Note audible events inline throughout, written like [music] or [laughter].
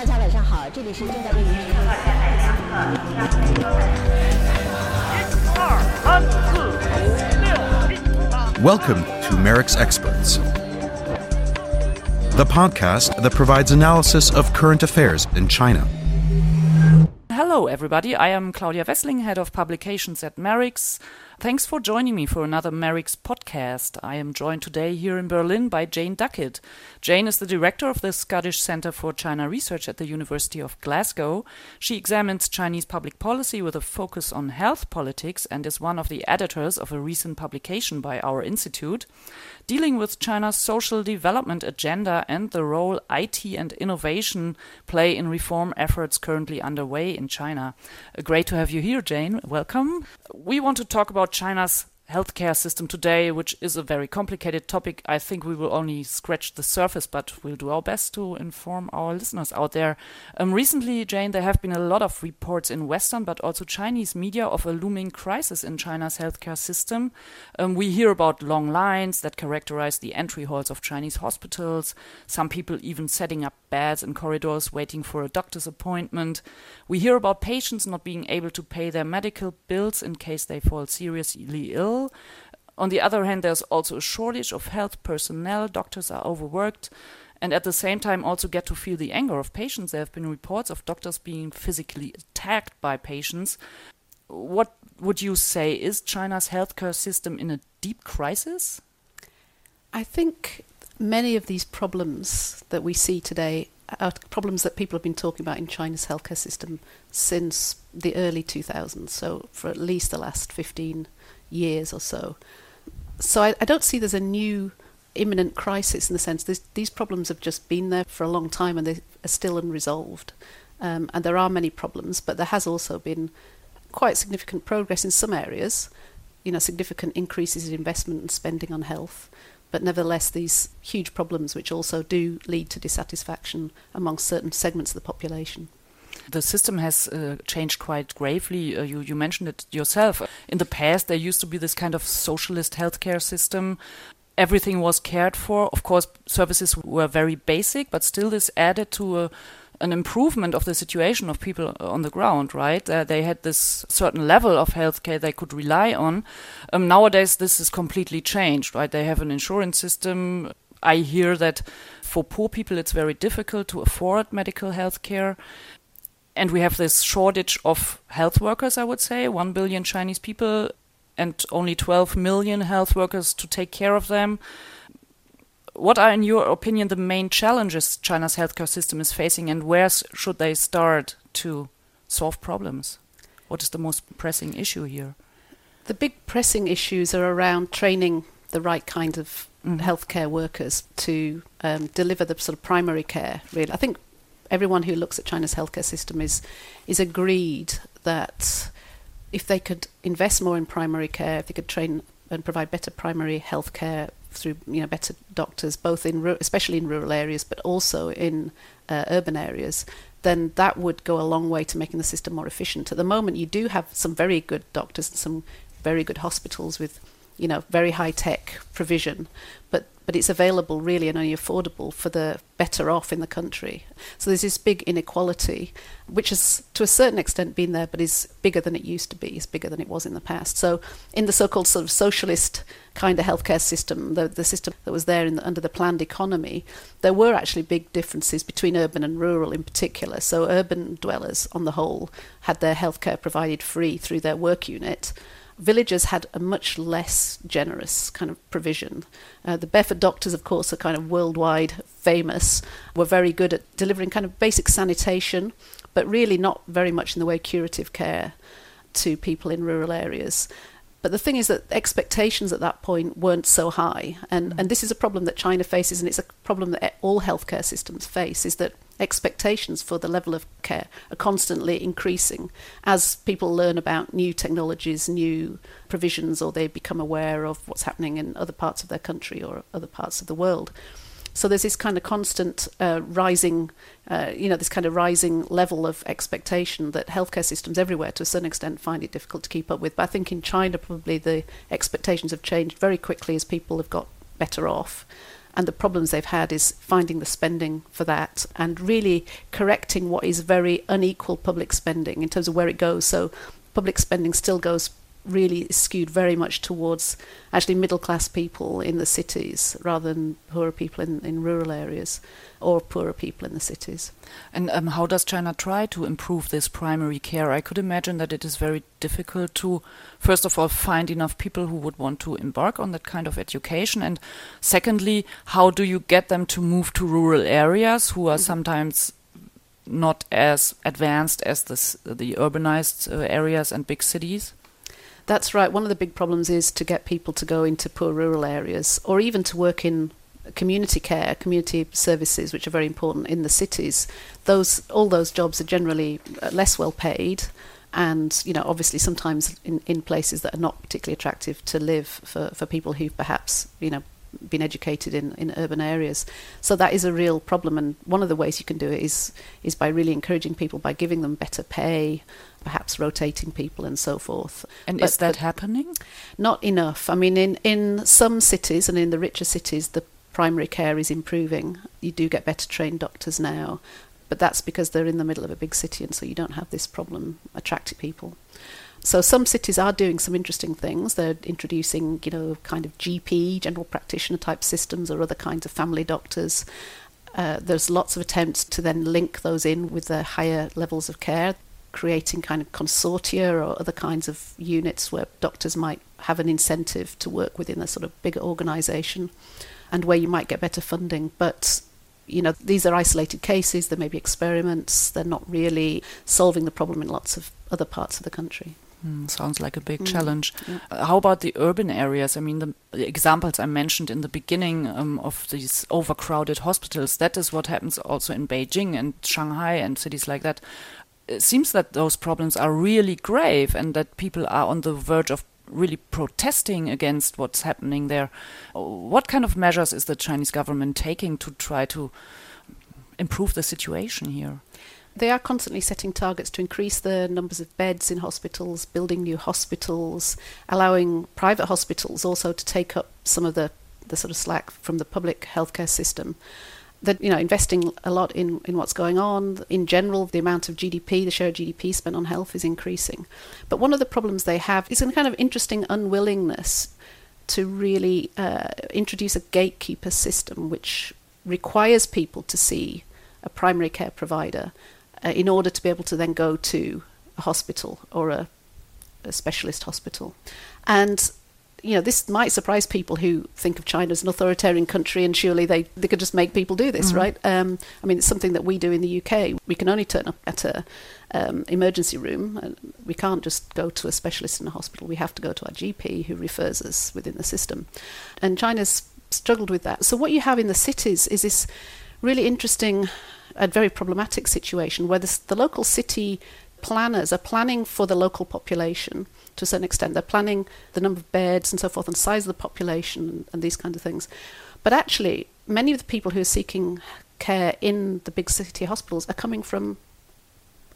大家晚上好，这里是正在为您直播的《Welcome to MERICS Experts, the podcast that provides analysis of current affairs in China. Hello, everybody. I am Claudia Wessling, head of publications at MERICS. Thanks for joining me for another MERICS podcast. I am joined today here in Berlin by Jane Duckett. Jane is the director of the Scottish Centre for China Research at the University of Glasgow. She examines Chinese public policy with a focus on health politics and is one of the editors of a recent publication by our institute dealing with China's social development agenda and the role IT and innovation play in reform efforts currently underway in China. Great to have you here, Jane. Welcome. We want to talk about China's healthcare system today, which is a very complicated topic. I think we will only scratch the surface, but we'll do our best to inform our listeners out there. Um, recently, Jane, there have been a lot of reports in Western but also Chinese media of a looming crisis in China's healthcare system. Um, we hear about long lines that characterize the entry halls of Chinese hospitals, some people even setting up beds in corridors waiting for a doctor's appointment. We hear about patients not being able to pay their medical bills in case they fall seriously ill. On the other hand, there's also a shortage of health personnel, doctors are overworked, and at the same time also get to feel the anger of patients. There have been reports of doctors being physically attacked by patients. What would you say? Is China's healthcare system in a deep crisis? I think many of these problems that we see today are problems that people have been talking about in China's healthcare system since the early 2000s, so for at least the last 15 years or so. So I, I don't see there's a new imminent crisis in the sense this, these problems have just been there for a long time and they are still unresolved. Um, and there are many problems, but there has also been quite significant progress in some areas, you know, significant increases in investment and spending on health. But nevertheless, these huge problems, which also do lead to dissatisfaction among certain segments of the population. The system has uh, changed quite gravely. Uh, you, you mentioned it yourself. In the past, there used to be this kind of socialist healthcare system. Everything was cared for. Of course, services were very basic, but still, this added to a an improvement of the situation of people on the ground, right? Uh, they had this certain level of healthcare they could rely on. Um, nowadays, this is completely changed, right? They have an insurance system. I hear that for poor people, it's very difficult to afford medical health care. And we have this shortage of health workers, I would say, 1 billion Chinese people and only 12 million health workers to take care of them what are, in your opinion, the main challenges China's healthcare system is facing, and where should they start to solve problems? What is the most pressing issue here? The big pressing issues are around training the right kind of mm. healthcare workers to um, deliver the sort of primary care. Really, I think everyone who looks at China's healthcare system is is agreed that if they could invest more in primary care, if they could train and provide better primary health care through you know better doctors, both in especially in rural areas, but also in uh, urban areas, then that would go a long way to making the system more efficient. At the moment, you do have some very good doctors and some very good hospitals with you know very high tech provision, but but it's available really and only affordable for the better off in the country. So there's this big inequality, which has to a certain extent been there, but is bigger than it used to be, is bigger than it was in the past. So in the so-called sort of socialist kind of healthcare system, the, the system that was there the, under the planned economy, there were actually big differences between urban and rural in particular. So urban dwellers on the whole had their healthcare provided free through their work unit villagers had a much less generous kind of provision. Uh, the barefoot doctors, of course, are kind of worldwide famous, were very good at delivering kind of basic sanitation, but really not very much in the way curative care to people in rural areas. But the thing is that expectations at that point weren't so high, and, mm. and this is a problem that China faces, and it's a problem that all healthcare systems face, is that expectations for the level of care are constantly increasing as people learn about new technologies, new provisions, or they become aware of what's happening in other parts of their country or other parts of the world. So there's this kind of constant uh, rising, uh, you know, this kind of rising level of expectation that healthcare systems everywhere, to a certain extent, find it difficult to keep up with. But I think in China, probably the expectations have changed very quickly as people have got better off. And the problems they've had is finding the spending for that and really correcting what is very unequal public spending in terms of where it goes. So public spending still goes really skewed very much towards actually middle class people in the cities rather than poorer people in, in rural areas or poorer people in the cities. And um, how does China try to improve this primary care? I could imagine that it is very difficult to, first of all, find enough people who would want to embark on that kind of education. And secondly, how do you get them to move to rural areas who are mm -hmm. sometimes not as advanced as this, the urbanized uh, areas and big cities? That's right. One of the big problems is to get people to go into poor rural areas or even to work in community care, community services, which are very important in the cities. Those all those jobs are generally uh, less well paid, and you know obviously sometimes in, in places that are not particularly attractive to live for, for people who perhaps you know been educated in, in urban areas. So that is a real problem and one of the ways you can do it is is by really encouraging people by giving them better pay, perhaps rotating people and so forth. And but, is that happening? Not enough. I mean, in, in some cities and in the richer cities, the primary care is improving. You do get better trained doctors now, but that's because they're in the middle of a big city and so you don't have this problem attracting people. So some cities are doing some interesting things. They're introducing, you know, kind of GP, general practitioner type systems or other kinds of family doctors. Uh, there's lots of attempts to then link those in with the higher levels of care creating kind of consortia or other kinds of units where doctors might have an incentive to work within a sort of bigger organisation and where you might get better funding. But you know, these are isolated cases, there may be experiments, they're not really solving the problem in lots of other parts of the country. Mm, sounds like a big mm, challenge. Yeah. Uh, how about the urban areas? I mean, the, the examples I mentioned in the beginning um, of these overcrowded hospitals, that is what happens also in Beijing and Shanghai and cities like that it seems that those problems are really grave and that people are on the verge of really protesting against what's happening there. What kind of measures is the Chinese government taking to try to improve the situation here? They are constantly setting targets to increase the numbers of beds in hospitals, building new hospitals, allowing private hospitals also to take up some of the, the sort of slack from the public healthcare system. That you know investing a lot in, in what's going on. In general the amount of GDP the share of GDP spent on health is increasing. But one of the problems they have is a kind of interesting unwillingness to really uh, introduce a gatekeeper system which requires people to see a primary care provider uh, in order to be able to then go to a hospital or a, a specialist hospital and you know, this might surprise people who think of China as an authoritarian country, and surely they, they could just make people do this, mm-hmm. right? Um, I mean, it's something that we do in the UK. We can only turn up at a um, emergency room. We can't just go to a specialist in a hospital. We have to go to our GP, who refers us within the system. And China's struggled with that. So what you have in the cities is this really interesting and very problematic situation where the, the local city planners are planning for the local population to a certain extent. They're planning the number of beds and so forth and size of the population and, and these kinds of things. But actually, many of the people who are seeking care in the big city hospitals are coming from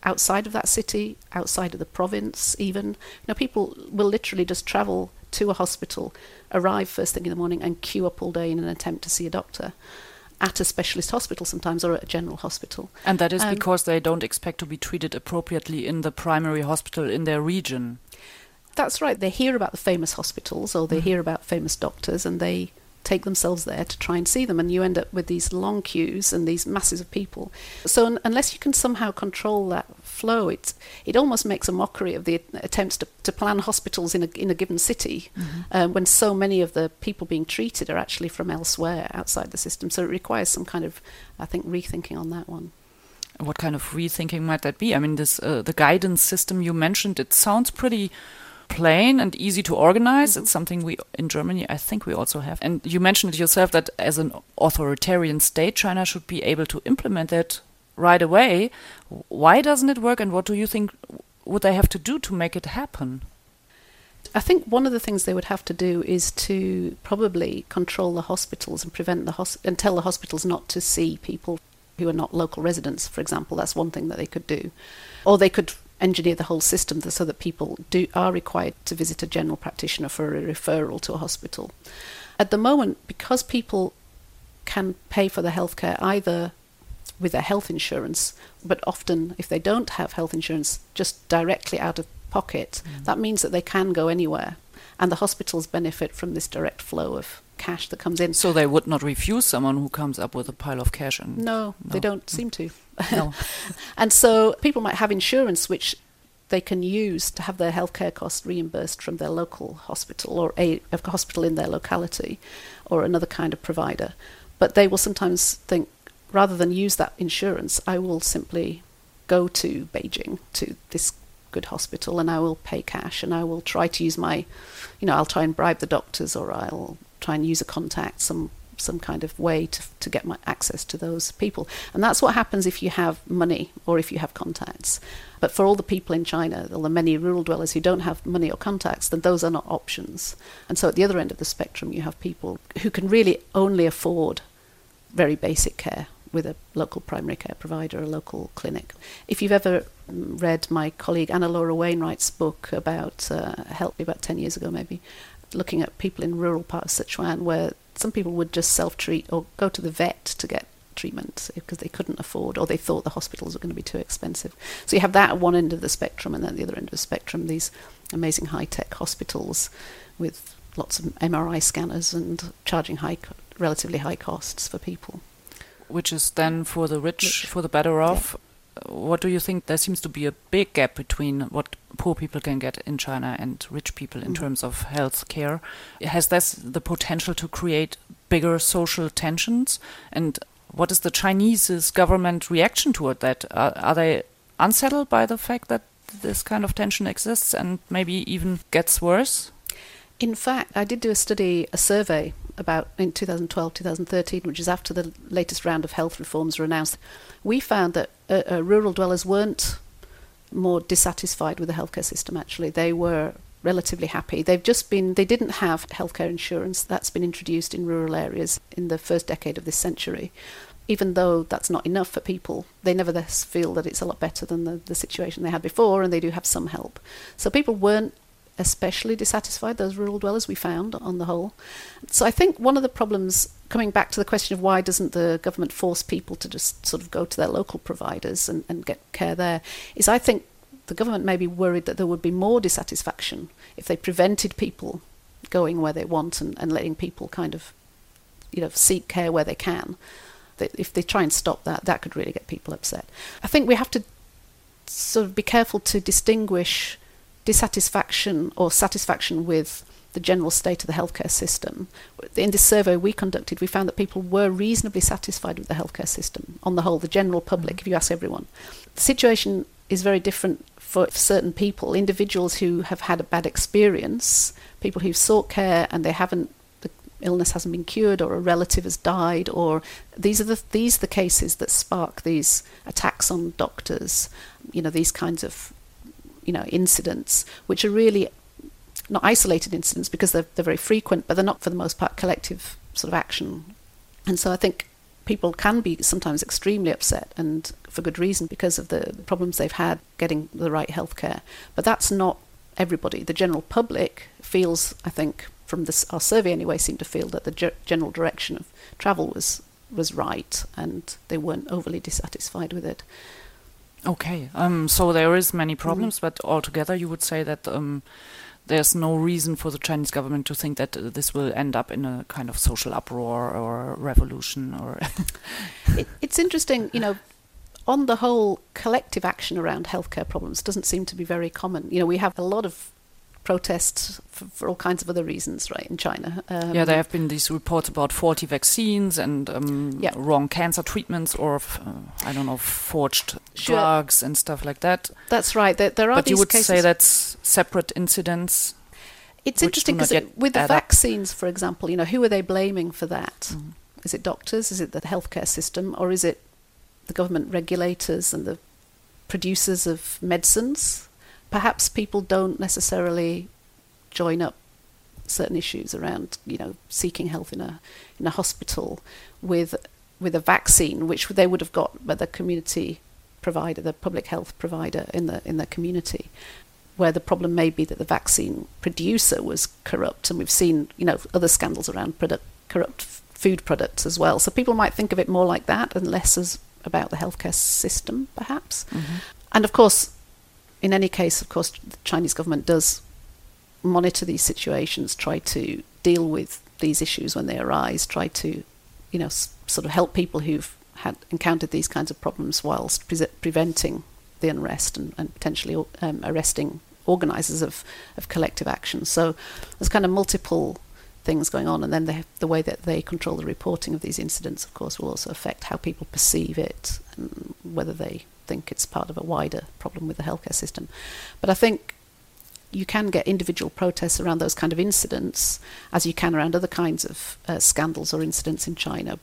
outside of that city, outside of the province, even. You know, people will literally just travel to a hospital, arrive first thing in the morning, and queue up all day in an attempt to see a doctor at a specialist hospital sometimes or at a general hospital. And that is um, because they don't expect to be treated appropriately in the primary hospital in their region. That's right. They hear about the famous hospitals or they mm. hear about famous doctors and they take themselves there to try and see them and you end up with these long queues and these masses of people so un- unless you can somehow control that flow it it almost makes a mockery of the attempts to, to plan hospitals in a in a given city mm-hmm. um, when so many of the people being treated are actually from elsewhere outside the system so it requires some kind of i think rethinking on that one what kind of rethinking might that be i mean this uh, the guidance system you mentioned it sounds pretty plain and easy to organize. Mm -hmm. It's something we in Germany, I think, we also have. And you mentioned it yourself that as an authoritarian state, China should be able to implement that right away. Why doesn't it work, and what do you think would they have to do to make it happen? I think one of the things they would have to do is to probably control the hospitals and prevent the hos- and tell the hospitals not to see people who are not local residents, for example. That's one thing that they could do. Or they could engineer the whole system so that people do are required to visit a general practitioner for a referral to a hospital. At the moment, because people can pay for their healthcare either with their health insurance, but often if they don't have health insurance, just directly out of pocket. Mm. That means that they can go anywhere, and the hospitals benefit from this direct flow of cash that comes in. So they would not refuse someone who comes up with a pile of cash and No, they don't seem to. No. [laughs] [laughs] and so people might have insurance which they can use to have their healthcare costs reimbursed from their local hospital or a, a hospital in their locality or another kind of provider. But they will sometimes think, rather than use that insurance, I will simply go to Beijing, to this good hospital, and I will pay cash and I will try to use my, you know, I'll try and bribe the doctors or I'll try and use a contact, some some kind of way to, to get my access to those people. And that's what happens if you have money or if you have contacts. But for all the people in China, all the many rural dwellers who don't have money or contacts, then those are not options. And so at the other end of the spectrum, you have people who can really only afford very basic care with a local primary care provider, a local clinic. If you've ever mm, read my colleague Anna Lora-Wainwright's book about uh, help about 10 years ago maybe, looking at people in rural parts of Sichuan where some people would just self-treat or go to the vet to get treatment because they couldn't afford or they thought the hospitals were going to be too expensive. So you have that at one end of the spectrum and then the other end of the spectrum these amazing high-tech hospitals with lots of MRI scanners and charging high relatively high costs for people. Which is then for the rich, Rich. for the better off. What do you think? There seems to be a big gap between what poor people can get in China and rich people in Mhm. terms of health care. Has this the potential to create bigger social tensions? And what is the Chinese government reaction toward that? Are, are they unsettled by the fact that this kind of tension exists and maybe even gets worse? In fact, I did do a study, a survey about in 2012, 2013, which is after the latest round of health reforms were announced. We found that uh, uh, rural dwellers weren't more dissatisfied with the healthcare system. Actually, they were relatively happy. They've just been they didn't have healthcare insurance that's been introduced in rural areas in the first decade of this century. Even though that's not enough for people, they nevertheless feel that it's a lot better than the, the situation they had before, and they do have some help. So people weren't especially dissatisfied, those rural dwellers we found on the whole. So I think one of the problems, coming back to the question of why doesn't the government force people to just sort of go to their local providers and, and get care there, is I think the government may be worried that there would be more dissatisfaction if they prevented people going where they want and, and letting people kind of, you know, seek care where they can. That if they try and stop that, that could really get people upset. I think we have to sort of be careful to distinguish dissatisfaction or satisfaction with the general state of the healthcare system. In this survey we conducted, we found that people were reasonably satisfied with the healthcare system on the whole, the general public, if you ask everyone. The situation is very different for certain people, individuals who have had a bad experience, people who've sought care and they haven't the illness hasn't been cured or a relative has died or these are the these are the cases that spark these attacks on doctors, you know, these kinds of you know incidents which are really not isolated incidents because they're, they're very frequent but they're not for the most part collective sort of action. And so i think people can be sometimes extremely upset and for good reason because of the problems they've had getting the right health care but that's not everybody. The general public feels i think from this our survey anyway seemed to feel that the ge- general direction of travel was was right and they weren't overly dissatisfied with it Okay, um, so there is many problems, but altogether you would say that um, there's no reason for the Chinese government to think that uh, this will end up in a kind of social uproar or revolution or. [laughs] it, it's interesting, you know, on the whole, collective action around healthcare problems doesn't seem to be very common. You know, we have a lot of protests for, for all kinds of other reasons, right, in China. Um, yeah, there have been these reports about faulty vaccines and um, Yeah. wrong cancer treatments or, uh, I don't know, forged Sure. drugs and stuff like that. That's right. There, there are But you would cases. say that's separate incidents. It's interesting because with the add up. vaccines, for example, you know, who are they blaming for that? Mm. Is it doctors? Is it the healthcare system? Or is it the government regulators and the producers of medicines? Perhaps people don't necessarily join up certain issues around, you know, seeking health in a in a hospital with with a vaccine, which they would have got by the community provider, the public health provider in the in the community where the problem may be that the vaccine producer was corrupt, and we've seen, you know, other scandals around product, corrupt food products as well. So people might think of it more like that and less as about the healthcare system, perhaps. Mm-hmm. And of course, in any case, of course, the Chinese government does monitor these situations, try to deal with these issues when they arise, try to, you know, sort of help people who've had encountered these kinds of problems whilst pre- preventing the unrest and, and potentially um, arresting organisers of, of collective action. So there's kind of multiple things going on, and then the, the way that they control the reporting of these incidents, of course, will also affect how people perceive it and whether they think it's part of a wider problem with the healthcare system. But I think you can get individual protests around those kind of incidents, as you can around other kinds of uh, scandals or incidents in China.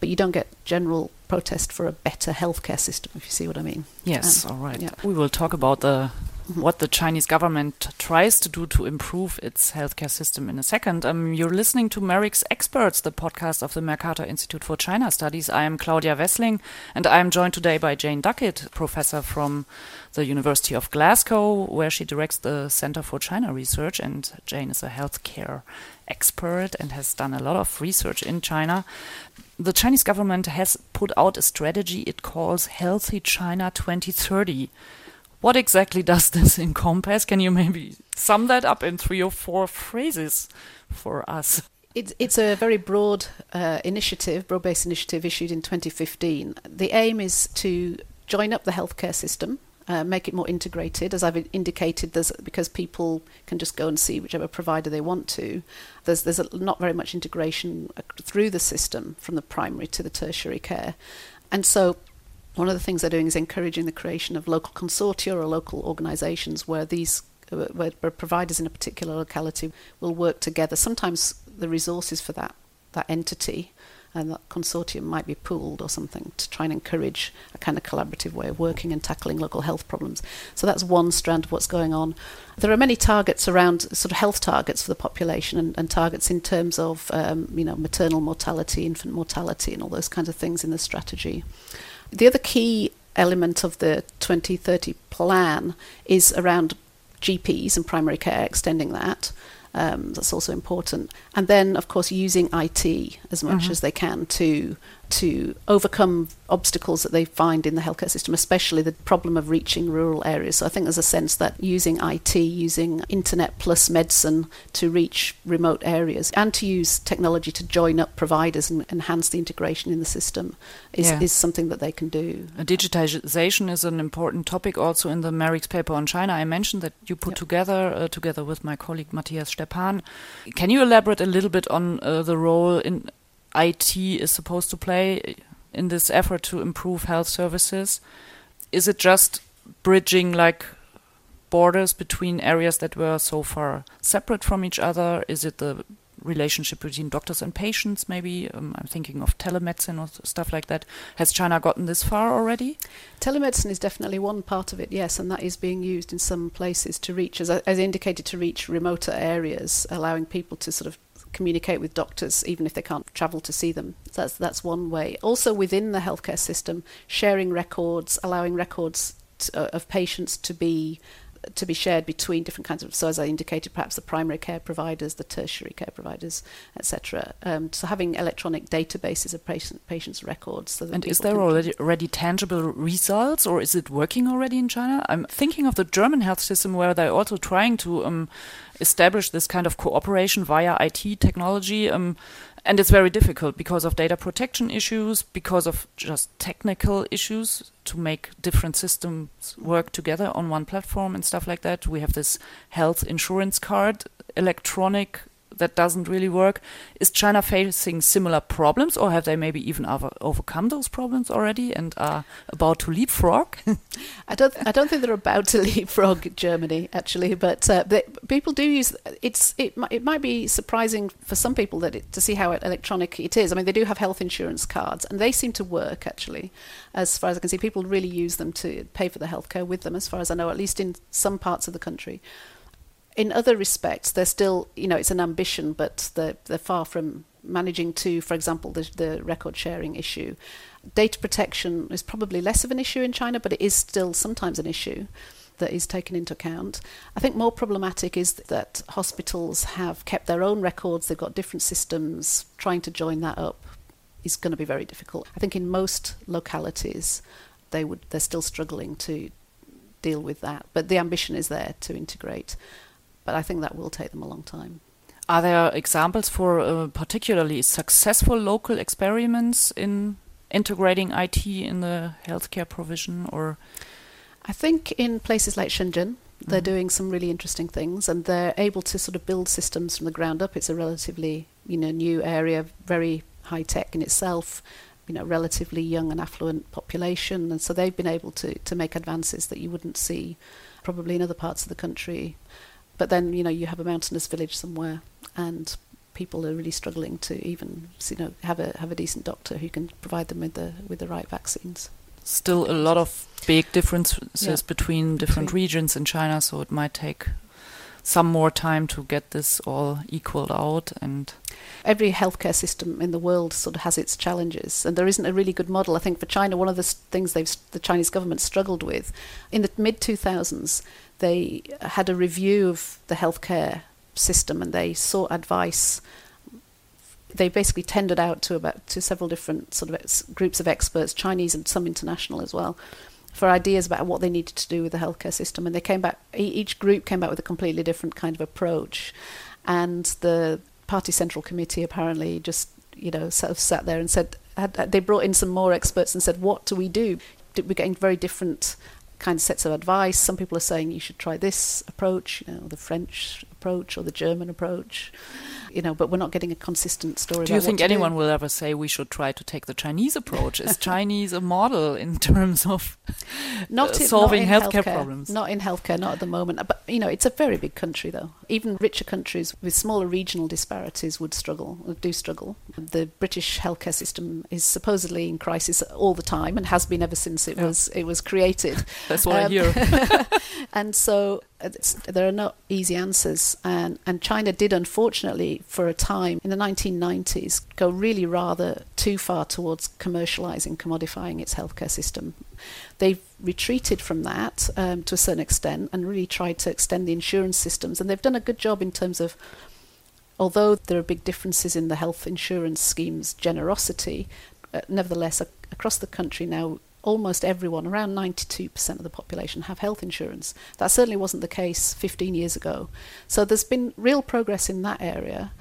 But you don't get general protest for a better healthcare system, if you see what I mean. Yes, Um, all right. yeah. We will talk about the. What the Chinese government tries to do to improve its healthcare system in a second. Um, you're listening to MERICS Experts, the podcast of the Mercator Institute for China Studies. I am Claudia Wessling, and I am joined today by Jane Duckett, professor from the University of Glasgow, where she directs the Center for China Research. And Jane is a healthcare expert and has done a lot of research in China. The Chinese government has put out a strategy it calls Healthy China 2030. What exactly does [laughs] this encompass? Can you maybe sum that up in three or four phrases for us? It's, it's a very broad uh, initiative, broad based initiative issued in 2015. The aim is to join up the healthcare system, uh, make it more integrated. As I've indicated, there's, because people can just go and see whichever provider they want to, there's, there's a, not very much integration through the system from the primary to the tertiary care. And so one of the things they're doing is encouraging the creation of local consortia or local organisations where these uh, where providers in a particular locality will work together. Sometimes the resources for that that entity and that consortium might be pooled or something to try and encourage a kind of collaborative way of working and tackling local health problems. So that's one strand of what's going on. There are many targets around sort of health targets for the population and, and targets in terms of um, you know maternal mortality, infant mortality, and all those kinds of things in the strategy. The other key element of the 2030 plan is around GPs and primary care, extending that. Um, that's also important. And then, of course, using IT as much Mhm. as they can to to overcome obstacles that they find in the healthcare system, especially the problem of reaching rural areas. So I think there's a sense that using IT, using internet plus medicine to reach remote areas, and to use technology to join up providers and enhance the integration in the system is, Yeah. is something that they can do. Digitization is an important topic also in the MERICS paper on China. I mentioned that you put Yep. together, uh, together with my colleague Matthias Stepan. Can you elaborate a little bit on uh, the role in IT is supposed to play in this effort to improve health services? Is it just bridging like borders between areas that were so far separate from each other? Is it the relationship between doctors and patients, maybe? Um, I'm thinking of telemedicine or stuff like that. Has China gotten this far already? Telemedicine is definitely one part of it, yes, and that is being used in some places to reach, as, as indicated, to reach remoter areas, allowing people to sort of communicate with doctors even if they can't travel to see them. That's that's one way. Also within the healthcare system, sharing records, allowing records t uh, of patients to be to be shared between different kinds of so as I indicated perhaps the primary care providers the tertiary care providers etc um, so having electronic databases of patient, patients records so And is there already, already tangible results, or is it working already in China? I'm thinking of the German health system where they're also trying to um, establish this kind of cooperation via IT technology. Um, and it's very difficult because of data protection issues, because of just technical issues to make different systems work together on one platform and stuff like that. We have this health insurance card, electronic, that doesn't really work. Is China facing similar problems, or have they maybe even over overcome those problems already and are about to leapfrog? [laughs] I don't. I don't think they're about to [laughs] leapfrog Germany actually, but uh, they, people do use. It's. It. It might be surprising for some people that it, to see how electronic it is. I mean, they do have health insurance cards, and they seem to work actually. As far as I can see, people really use them to pay for the healthcare with them. As far as I know, at least in some parts of the country. In other respects, they're still. You know, it's an ambition, but they're they're far from managing to, for example, the, the record sharing issue. Data protection is probably less of an issue in China, but it is still sometimes an issue. that is taken into account. I think more problematic is that hospitals have kept their own records, they've got different systems. Trying to join that up is going to be very difficult. I think in most localities, they would they're still struggling to deal with that, but the ambition is there to integrate. But I think that will take them a long time. Are there examples for uh, particularly successful local experiments in integrating IT in the healthcare provision or I think in places like Shenzhen they're Mhm. doing some really interesting things and they're able to sort of build systems from the ground up. It's a relatively, you know, new area, very high tech in itself, you know, relatively young and affluent population and so they've been able to to make advances that you wouldn't see probably in other parts of the country. But then, you know, you have a mountainous village somewhere and people are really struggling to even you know have a have a decent doctor who can provide them with the with the right vaccines. still a lot of big differences Yeah. between different Between- regions in China, so it might take some more time to get this all equaled out and every healthcare system in the world sort of has its challenges, and there isn't a really good model. I think for China, one of the things they've the Chinese government struggled with in the mid 2000s, they had a review of the healthcare system and they sought advice. They basically tendered out to about to several different sort of ex- groups of experts, Chinese and some international as well, for ideas about what they needed to do with the healthcare system. And they came back. Each group came back with a completely different kind of approach, and the party central committee apparently just you know sort of sat there and said had, they brought in some more experts and said what do we do we're getting very different kind of sets of advice some people are saying you should try this approach you know the french approach or the german approach you know but we're not getting a consistent story do you think anyone do. will ever say we should try to take the Chinese approach? Is Chinese a model in [laughs] terms of [laughs] not uh, in, solving not in healthcare problems? Not in healthcare, not at the moment. But you know, it's a very big country, though. Even richer countries with smaller regional disparities would struggle, do struggle. The British healthcare system is supposedly in crisis all the time, and has been ever since it Yeah. was it was created. [laughs] That's what I Um, hear. and so it's, there are not easy answers. And, and China did, unfortunately, for a time in the 1990s, go really rather too far towards commercializing, commodifying its healthcare system. They've retreated from that um, to a certain extent and really tried to extend the insurance systems. And they've done a good job in terms of, although there are big differences in the health insurance schemes' generosity, uh, nevertheless, ac- across the country now, almost everyone, around 92% of the population, have health insurance. That certainly wasn't the case 15 years ago. So there's been real progress in that area,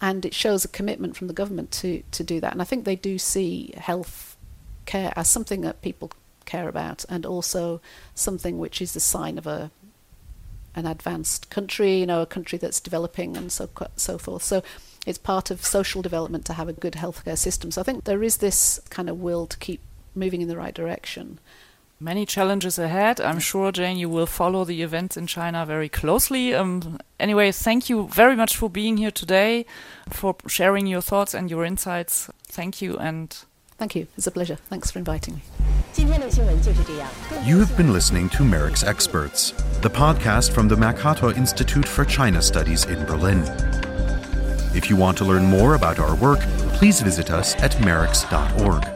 and it shows a commitment from the government to, to do that. And I think they do see health care as something that people care about, and also something which is a sign of a an advanced country, you know, a country that's developing and so so forth. So it's part of social development to have a good healthcare system. So I think there is this kind of will to keep moving in the right direction. Many challenges ahead. I'm sure, Jane, you will follow the events in China very closely. Um, anyway, thank you very much for being here today, for sharing your thoughts and your insights. Thank you and Thank you. It's a pleasure. Thanks for inviting me. You have been listening to MERICS Experts, the podcast from the Mercator Institute for China Studies in Berlin. If you want to learn more about our work, please visit us at merics.org.